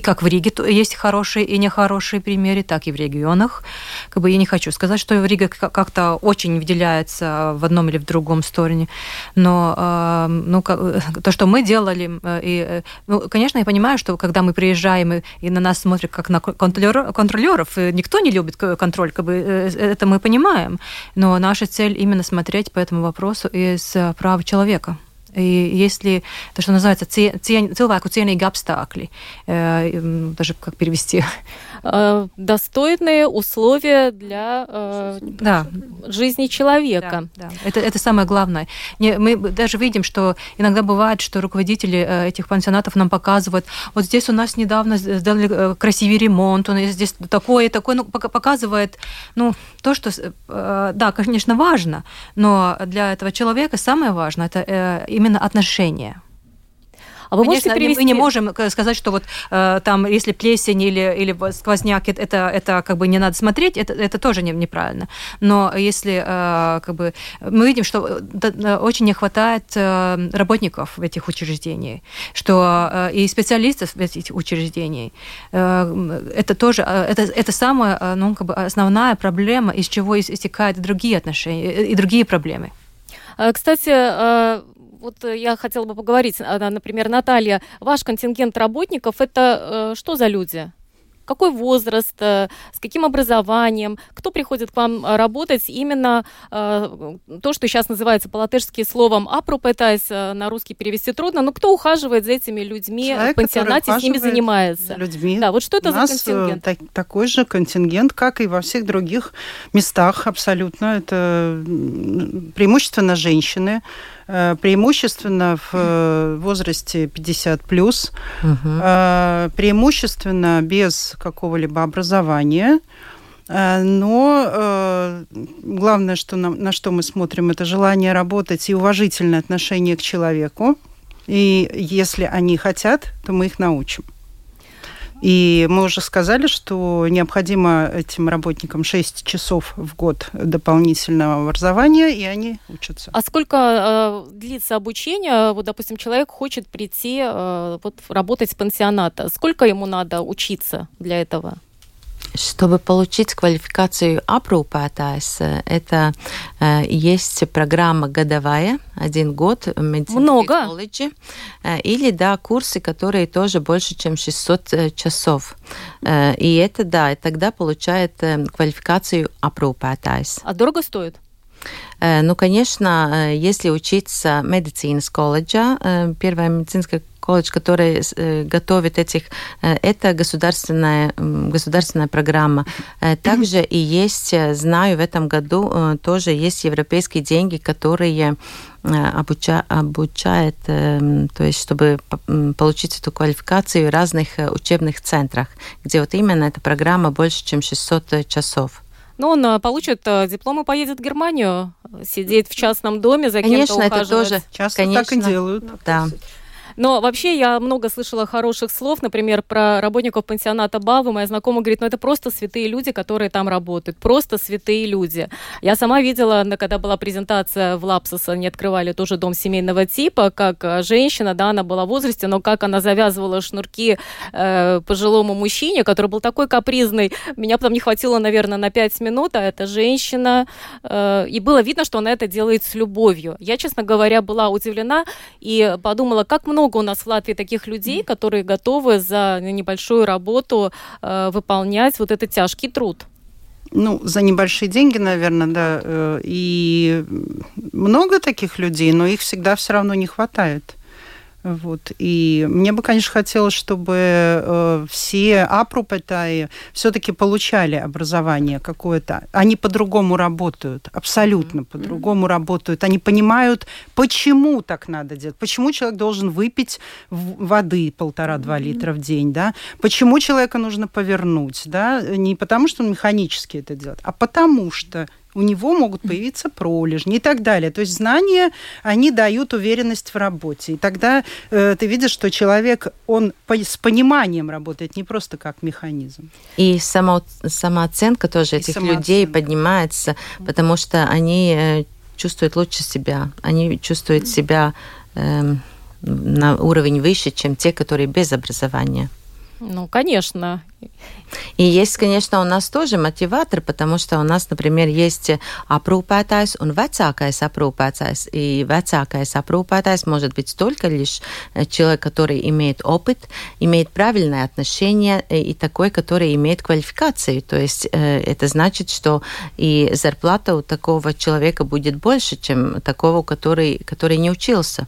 как в Риге есть хорошие и нехорошие примеры, так и в регионах. Как бы я не хочу сказать, что Рига как-то очень выделяется в одном или в другом стороне, но э, ну, то, что мы делали, э, и, э, ну, конечно, я понимаю, что когда мы приезжаем и, и на нас смотрят как на контролеров, никто не любит контроль, как бы это мы понимаем, но наша цель именно смотреть по этому вопросу из прав человека. Если то, что называется цien, cilvēku cienīgi apstākļi, э, даже как перевести? Э, достойные условия для э, да. жизни человека. Да, да. Это, это самое главное. Не, мы даже видим, что иногда бывает, что руководители э, этих пансионатов нам показывают, вот здесь у нас недавно сделали э, красивый ремонт, он здесь такое, такое, ну, показывает, ну, то, что, э, да, конечно, важно, но для этого человека самое важное это э, именно отношения. А вы Конечно, можете привести... мы не можем сказать, что вот э, там, если плесень или, или сквозняк, это, это как бы не надо смотреть, это, это тоже не, неправильно. Но если э, как бы мы видим, что э, очень не хватает э, работников в этих учреждениях, что э, и специалистов в этих учреждениях, э, это тоже, э, это, это самая, э, ну, как бы основная проблема, из чего истекают другие отношения и другие проблемы. Кстати, вот э, я хотела бы поговорить, а, например, Наталья, ваш контингент работников это э, что за люди? Какой возраст, э, с каким образованием, кто приходит к вам работать именно э, то, что сейчас называется по-латышски словом «апропетайс», на русский перевести трудно, но кто ухаживает за этими людьми Человек, в пансионате, с ними занимается? людьми. Да, вот что это У за нас контингент? Так, такой же контингент, как и во всех других местах абсолютно. Это преимущественно женщины, преимущественно в э, возрасте 50 плюс, угу. преимущественно без какого-либо образования. Но главное, что нам, на что мы смотрим, это желание работать и уважительное отношение к человеку. И если они хотят, то мы их научим. И мы уже сказали, что необходимо этим работникам 6 часов в год дополнительного образования, и они учатся. А сколько э, длится обучение? Вот, допустим, человек хочет прийти э, вот, работать с пансионата. Сколько ему надо учиться для этого? Чтобы получить квалификацию aprūpētājs, это э, есть программа годовая, один год в медицинском колледже, э, или, да, курсы, которые тоже больше, чем 600 э, часов. И это, да, и тогда получает квалификацию aprūpētājs. А дорого стоит? Ну, конечно, если учиться медициnas колледжа, первая медицинская колледж, который э, готовит этих, э, это государственная, государственная программа. Э, также и есть, знаю, в этом году тоже есть европейские деньги, которые обуча, обучает, то есть чтобы получить эту квалификацию в разных учебных центрах, где вот именно эта программа больше, чем 600 часов. Но ну, он получит диплом и поедет в Германию, сидеть в частном доме, за кем-то Конечно, это тоже. Часто конечно, так и делают. Да. Но вообще я много слышала хороших слов, например, про работников пансионата Бавы. Моя знакомая говорит, ну это просто святые люди, которые там работают. Просто святые люди. Я сама видела, когда была презентация в Лапсос, они открывали тоже дом семейного типа, как э, женщина, да, она была в возрасте, но как она завязывала шнурки э, пожилому мужчине, который был такой капризный. Меня потом не хватило, наверное, на пять минут, а это женщина. Э, и было видно, что она это делает с любовью. Я, честно говоря, была удивлена и подумала, как много много у нас в Латвии таких людей, которые готовы за небольшую работу э, выполнять вот этот тяжкий труд. Ну, за небольшие деньги, наверное, да. Э, и много таких людей, но их всегда все равно не хватает. Вот. И мне бы, конечно, хотелось, чтобы э, все апрупетаи все-таки получали образование какое-то. Они по-другому работают, абсолютно mm-hmm. по-другому работают. Они понимают, почему так надо делать, почему человек должен выпить воды полтора-два mm-hmm. литра в день, да, почему человека нужно повернуть, да, не потому что он механически это делает, а потому что у него могут появиться пролежни и так далее. То есть знания, они дают уверенность в работе. И тогда э, ты видишь, что человек, он по, с пониманием работает, не просто как механизм. И само, самооценка тоже и этих людей поднимается, потому что они э, чувствуют лучше себя, они чувствуют себя э, на уровень выше, чем те, которые без образования. Ну, конечно. И есть, конечно, у нас тоже мотиватор, потому что у нас, например, есть aprūpētājs un vecākais aprūpētājs. И vecākais aprūpētājs может быть только лишь э, человек, который имеет опыт, имеет правильное отношение э, и такой, который имеет квалификацию. То есть э, это значит, что и зарплата у такого человека будет больше, чем такого, который, который не учился.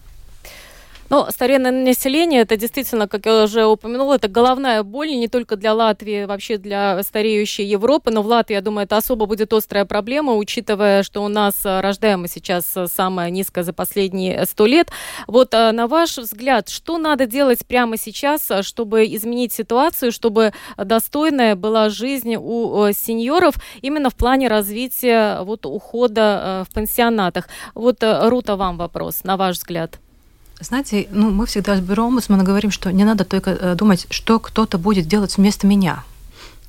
Но старение населения, это действительно, как я уже упомянула, это головная боль не только для Латвии, вообще для стареющей Европы, но в Латвии, я думаю, это особо будет острая проблема, учитывая, что у нас рождаемость сейчас самая низкая за последние сто лет. Вот на ваш взгляд, что надо делать прямо сейчас, чтобы изменить ситуацию, чтобы достойная была жизнь у сеньоров именно в плане развития вот ухода в пансионатах? Вот, Рута, вам вопрос, на ваш взгляд. Знаете, ну, мы всегда с бюро омбудсмена говорим, что не надо только э, думать, что кто-то будет делать вместо меня.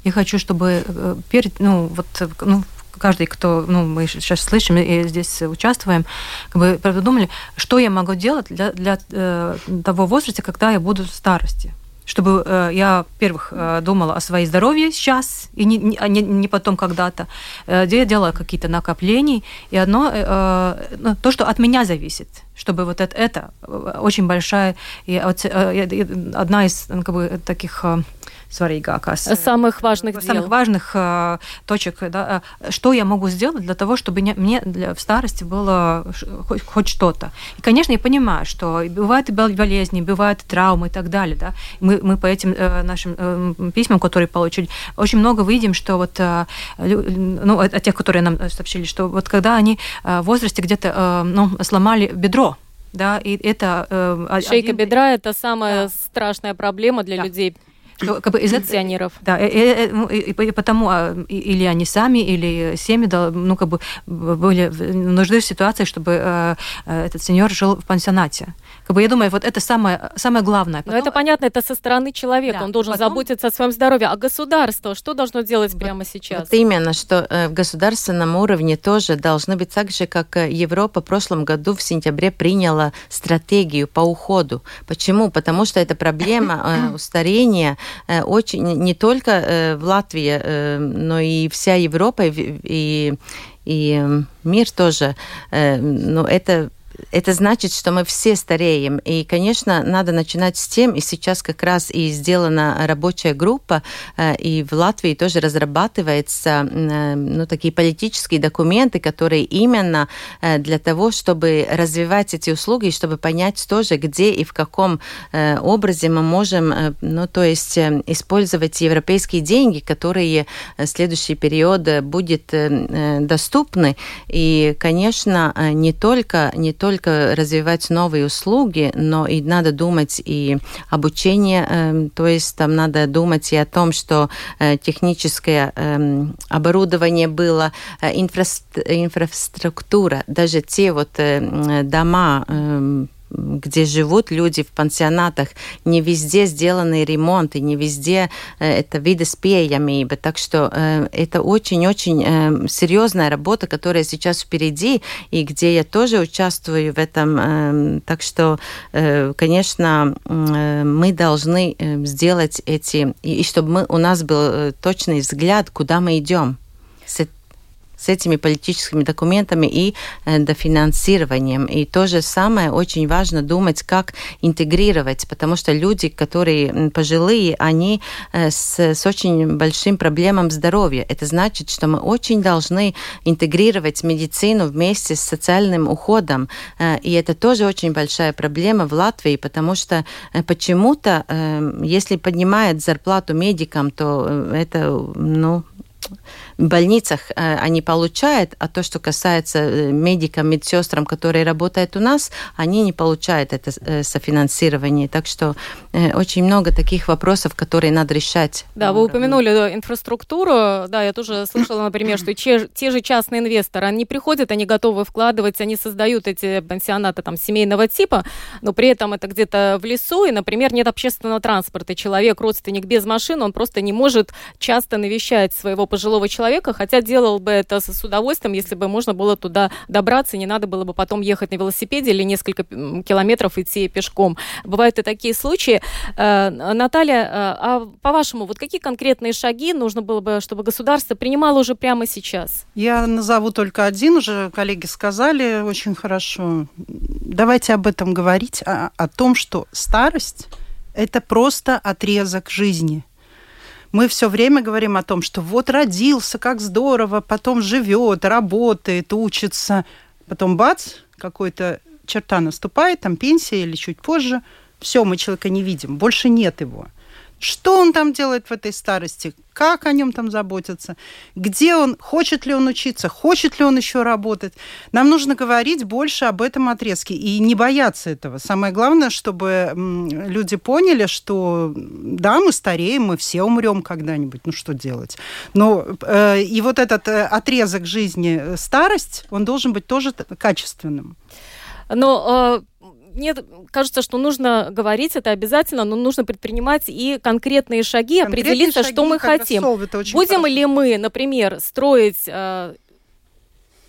Я хочу, чтобы э, перед, ну, вот, ну, каждый, кто, ну, мы сейчас слышим и здесь участвуем, как бы продумали, что я могу делать для, для э, того возраста, когда я буду в старости. Чтобы э, я, во-первых, э, думала о своей здоровье сейчас, и не, не, а не потом когда-то, э, где я делала какие-то накопления, и одно, э, ну, то, что от меня зависит, чтобы вот это, это э, очень большая, и, э, одна из ну, как бы, таких э, svarīgākās. Самых важных дел. Самых важных э, точек. Да, что я могу сделать для того, чтобы не, мне для, в старости было хоть, хоть что-то. И, конечно, я понимаю, что бывают и болезни, бывают травмы и так далее. Да. Мы, мы по этим э, нашим э, письмам, которые получили, очень много видим, что вот, э, ну, от тех, которые нам сообщили, что вот когда они э, в возрасте где-то э, ну, сломали бедро, да, и это... Э, Шейка один... бедра – это самая да. страшная проблема для да. людей что как бы из пенсионеров. Да, и, и, ну, и, и потому а, или они сами, или семьи, ну, как бы были нужны в ситуации, чтобы э, э, этот сеньор жил в пансионате. Как бы я думаю, вот это самое, самое главное. Потом... Но это понятно, это со стороны человека, да, он должен потом... заботиться о своем здоровье. А государство что должно делать вот, прямо сейчас? Вот именно, что э, в государственном уровне тоже должны быть так же, как Европа в прошлом году в сентябре приняла стратегию по уходу. Почему? Потому что это проблема устарения Э, очень не только э, в Латвии, э, но и вся Европа и, и мир тоже. Но это это значит, что мы все стареем. И, конечно, надо начинать с тем, и сейчас как раз и сделана рабочая группа, э, и в Латвии тоже разрабатываются э, ну, такие политические документы, которые именно э, для того, чтобы развивать эти услуги, и чтобы понять тоже, где и в каком образе мы можем, ну, то есть использовать европейские деньги, которые в следующий период будет доступны. И, конечно, не только, не только только развивать новые услуги, но и надо думать и обучение, эм, то есть там надо думать и о том, что э, техническое эм, оборудование было, э, инфраструктура, даже те вот э, дома, эм, где живут люди в пансионатах, не везде сделаны ремонты, не везде э, это виды спеямибы. Так что э, это очень-очень э, серьезная работа, которая сейчас впереди, и где я тоже участвую в этом. Так что, конечно, мы должны сделать эти, и чтобы мы, у нас был точный взгляд, куда мы идем с с этими политическими документами и э, дофинансированием. И то же самое очень важно думать, как интегрировать, потому что люди, которые пожилые, они э, с, с очень большим проблемом здоровья. Это значит, что мы очень должны интегрировать медицину вместе с социальным уходом. Э, и это тоже очень большая проблема в Латвии, потому что почему-то, если поднимает зарплату медикам, то это, ну, больницах э, они получают, а то, что касается э, медикам, медсестрам, которые работают у нас, они не получают это э, софинансирование. Так что очень много таких вопросов, которые надо решать. Да, вы упомянули инфраструктуру. Да, я тоже слышала, например, что те, те же частные инвесторы, они приходят, они готовы вкладывать, они создают эти пансионаты там семейного типа, но при этом это где-то в лесу, и, например, нет общественного транспорта. Человек, родственник без машины, он просто не может часто навещать своего пожилого человека, человека, хотя делал бы это с удовольствием, если бы можно было туда добраться, не надо было бы потом ехать на велосипеде или несколько километров идти пешком. Бывают и такие случаи. Э, Наталья, э, а по-вашему, вот какие конкретные шаги нужно было бы, чтобы государство принимало уже прямо сейчас? Я назову только один, уже коллеги сказали очень хорошо. Давайте об этом говорить, о, о том, что старость – это просто отрезок жизни – мы все время говорим о том, что вот родился, как здорово, потом живет, работает, учится, потом бац, какой-то черта наступает, там пенсия или чуть позже, все, мы человека не видим, больше нет его. Что он там делает в этой старости? Как о нем там заботятся? Где он? Хочет ли он учиться? Хочет ли он еще работать? Нам нужно говорить больше об этом отрезке и не бояться этого. Самое главное, чтобы люди поняли, что да, мы стареем, мы все умрем когда-нибудь. Ну что делать? Но э, и вот этот э, отрезок жизни э, старость, он должен быть тоже качественным. Но э, мне кажется, что нужно говорить это обязательно, но нужно предпринимать и конкретные шаги, конкретные определиться, шаги, что мы хотим. Будем хорошо. ли мы, например, строить э,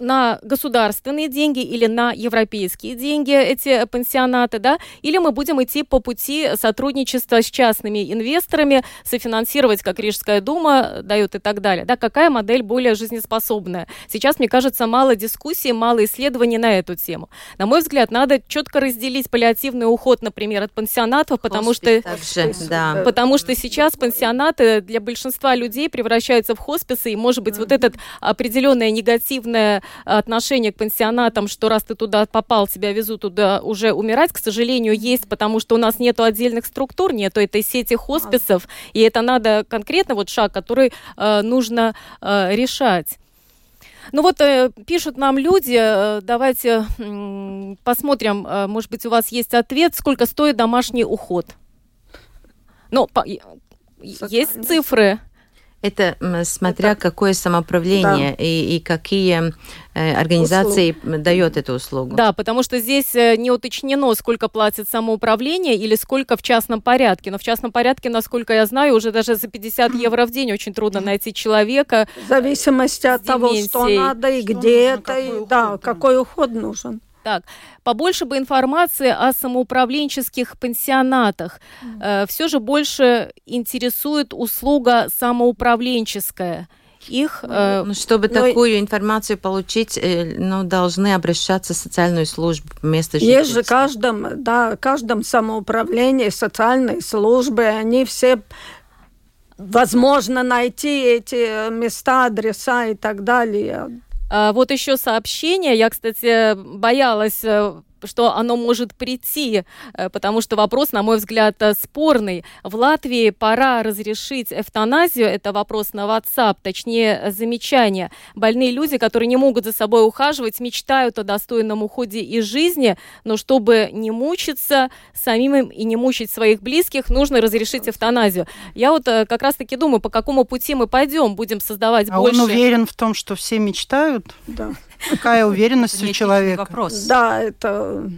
на государственные деньги или на европейские деньги эти пансионаты, да, или мы будем идти по пути сотрудничества с частными инвесторами, софинансировать, как Рижская дума дает и так далее, да, какая модель более жизнеспособная. Сейчас, мне кажется, мало дискуссий, мало исследований на эту тему. На мой взгляд, надо четко разделить паллиативный уход, например, от пансионатов, потому что, также, да. потому что сейчас пансионаты для большинства людей превращаются в хосписы, и, может быть, mm-hmm. вот этот определенное негативное отношение к пансионатам, что раз ты туда попал, тебя везут туда уже умирать, к сожалению, есть, потому что у нас нету отдельных структур, нету этой сети хосписов, и это надо конкретно вот шаг, который э, нужно э, решать. Ну вот э, пишут нам люди, э, давайте э, посмотрим, э, может быть, у вас есть ответ, сколько стоит домашний уход. Ну, по, есть цифры. Это смотря это... какое самоуправление да. и, и какие э, организации Услуг. дает эту услугу. Да, потому что здесь э, не уточнено, сколько платит самоуправление или сколько в частном порядке. Но в частном порядке, насколько я знаю, уже даже за 50 евро в день очень трудно найти человека. В зависимости от того, что надо и что где нужно, это, и, уход, да, да, какой уход нужен. Так, побольше бы информации о самоуправленческих пансионатах. Mm. Э, все же больше интересует услуга самоуправленческая. Их, э, ну, чтобы но... такую информацию получить, э, ну, должны обращаться в социальную службу вместо жительства. Есть же каждом, да, каждом самоуправлении социальные службы, они все возможно найти эти места, адреса и так далее. А, вот еще сообщение. Я, кстати, боялась э, что оно может прийти, э, потому что вопрос, на мой взгляд, э, спорный. В Латвии пора разрешить эвтаназию, это вопрос на WhatsApp, точнее замечание. Больные люди, которые не могут за собой ухаживать, мечтают о достойном уходе из жизни, но чтобы не мучиться самим им и не мучить своих близких, нужно разрешить эвтаназию. Я вот э, как раз-таки думаю, по какому пути мы пойдем, будем создавать а больше... он уверен в том, что все мечтают? Да. Какая уверенность у человека? Вопрос. Да, это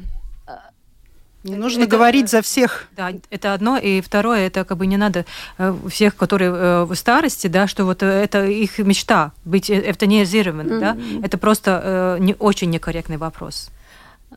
не нужно это, говорить за всех. Да, это одно. И второе, это как бы не надо э, всех, которые э, в старости, да, что вот это их мечта быть эвтанизированным, mm-hmm. да, это просто не, очень некорректный вопрос.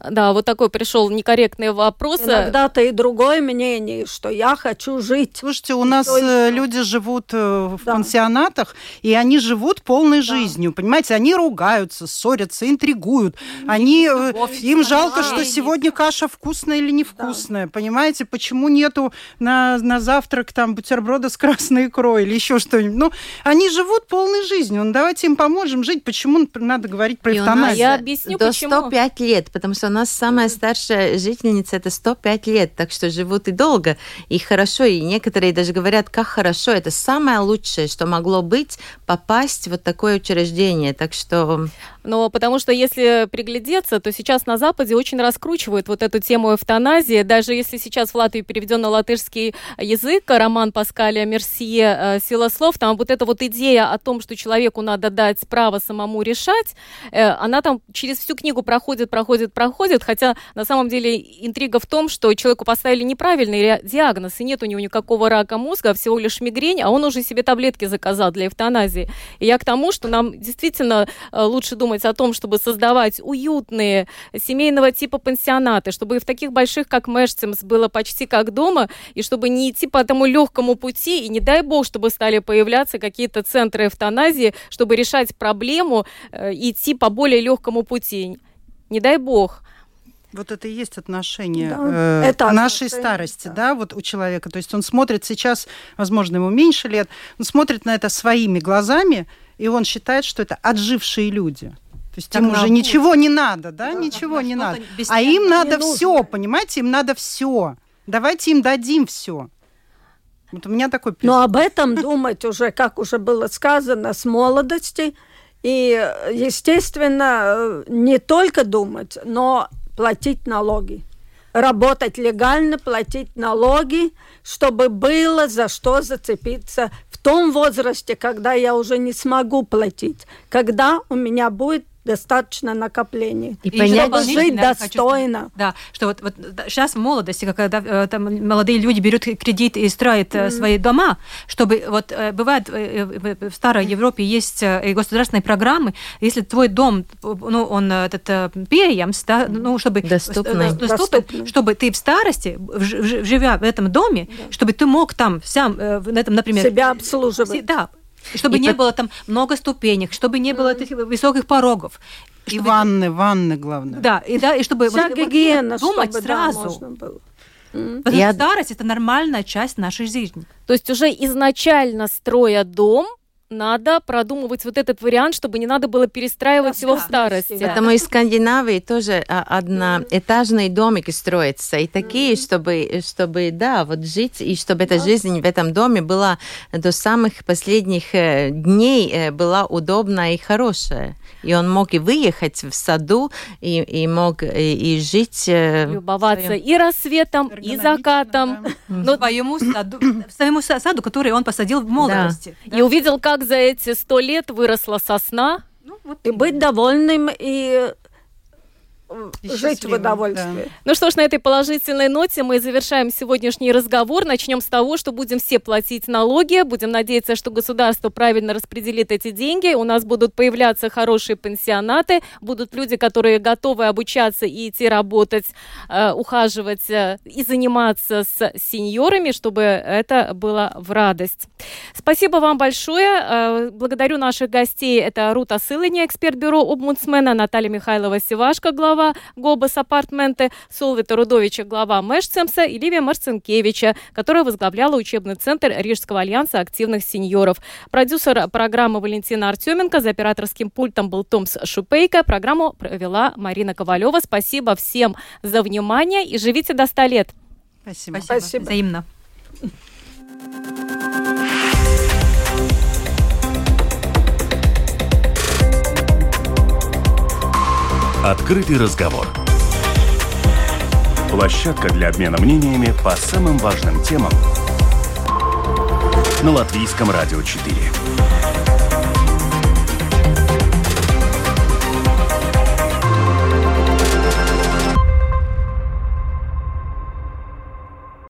Да, вот такой пришел некорректный вопрос. Иногда-то и другое мнение, что я хочу жить. Слушайте, у нас есть... Э, люди живут э, в да. пансионатах, и они живут полной да. жизнью, понимаете? Они ругаются, ссорятся, интригуют. Они, э, Любовь, им жалко, что сегодня каша вкусная или невкусная, да. понимаете? Почему нету на, на завтрак там бутерброда с красной икрой или еще что-нибудь? Ну, они живут полной жизнью. Ну, давайте им поможем жить. Почему надо говорить про эвтаназию? Я объясню, До почему. 105 лет, потому что у нас самая старшая жительница это 105 лет, так что живут и долго, и хорошо, и некоторые даже говорят, как хорошо, это самое лучшее, что могло быть, попасть в вот такое учреждение, так что... Но потому что если приглядеться, то сейчас на Западе очень раскручивают вот эту тему эвтаназии. Даже если сейчас в Латвии переведен на латышский язык роман Паскаля Мерсье э, «Сила слов», там вот эта вот идея о том, что человеку надо дать право самому решать, э, она там через всю книгу проходит, проходит, проходит, хотя на самом деле интрига в том, что человеку поставили неправильный диагноз, и нет у него никакого рака мозга, а всего лишь мигрень, а он уже себе таблетки заказал для эвтаназии. И я к тому, что нам действительно э, лучше думать думать о том, чтобы создавать уютные семейного типа пансионаты, чтобы в таких больших, как Мэшцемс, было почти как дома, и чтобы не идти по этому легкому пути, и не дай бог, чтобы стали появляться какие-то центры эвтаназии, чтобы решать проблему, э, идти по более легкому пути. Не дай бог. Вот это и есть отношение да, э, это к нашей старости, да. да, вот у человека. То есть он смотрит сейчас, возможно, ему меньше лет, он смотрит на это своими глазами, и он считает, что это отжившие люди. То есть им уже ничего не надо, да, да ничего не надо. А им надо нужно. все, понимаете, им надо все. Давайте им дадим все. Вот у меня такой Но призыв. об этом думать уже, как уже было сказано, с молодости. И, естественно, не только думать, но платить налоги. Работать легально, платить налоги, чтобы было за что зацепиться в том возрасте, когда я уже не смогу платить, когда у меня будет достаточно накоплений. И И понять, чтобы дополнительно жить хочу достойно. сказать, Да, что вот, вот сейчас в молодости, когда э, там, молодые люди берут кредит и строят э, свои дома, чтобы вот э, бывает в старой Европе есть государственные программы, если твой дом, ну он этот pieejams, да, ну чтобы Доступный. доступен, Доступный. чтобы ты в старости, живя в этом доме, чтобы ты мог там сам в этом, например, Себя обслуживать. да, чтобы И не под- было там много ступенек, чтобы не было этих высоких порогов. И чтобы- ванны, ванны главное. да, и да, и чтобы Вся вот- вот гигиена, думать чтобы, да, сразу. можно было. Потому Я- что старость это нормальная часть нашей жизни. То есть уже изначально строя дом, надо продумывать вот этот вариант, чтобы не надо было перестраивать Да, всего в да. старости. Потому и в Скандинавии тоже а, одноэтажные домики строятся, и такие, чтобы, чтобы, да, вот жить, и чтобы эта жизнь в этом доме была до самых последних э, дней э, была удобная и хорошая. И он мог и выехать в саду, и, и мог и, и жить... э, Любоваться Своё. и рассветом, и закатом. Да. Ну, своему саду, своему са- саду, который он посадил в молодости. И увидел, как за эти сто лет выросла сосна. Ну, вот И быть довольным, И жить в удовольствии. Ну что ж, на этой положительной ноте мы завершаем сегодняшний разговор. Начнем с того, что будем все платить налоги. Будем надеяться, что государство правильно распределит эти деньги. У нас будут появляться хорошие пенсионаты. Будут люди, которые готовы обучаться и идти работать, э, ухаживать э, и заниматься с сеньорами, чтобы это было в радость. Спасибо вам большое. Э, Благодарю наших гостей. Это Рута Сылыня, эксперт бюро обмудсмена, Наталья Михайлова Сивашко, глава ГОБАС апартменты, Солвита Рудовича, глава Мэшцемса и Ливия Марцинкевича, которая возглавляла учебный центр Рижского альянса активных сеньоров. Продюсер программы Валентина Артеменко, за операторским пультом был Томс Шупейко. Программу провела Марина Ковалева. Спасибо всем за внимание и живите до 100 лет. Спасибо. спасибо. Спасибо. Взаимно. Открытый разговор. Площадка для обмена мнениями по самым важным темам на Латвийском радио 4.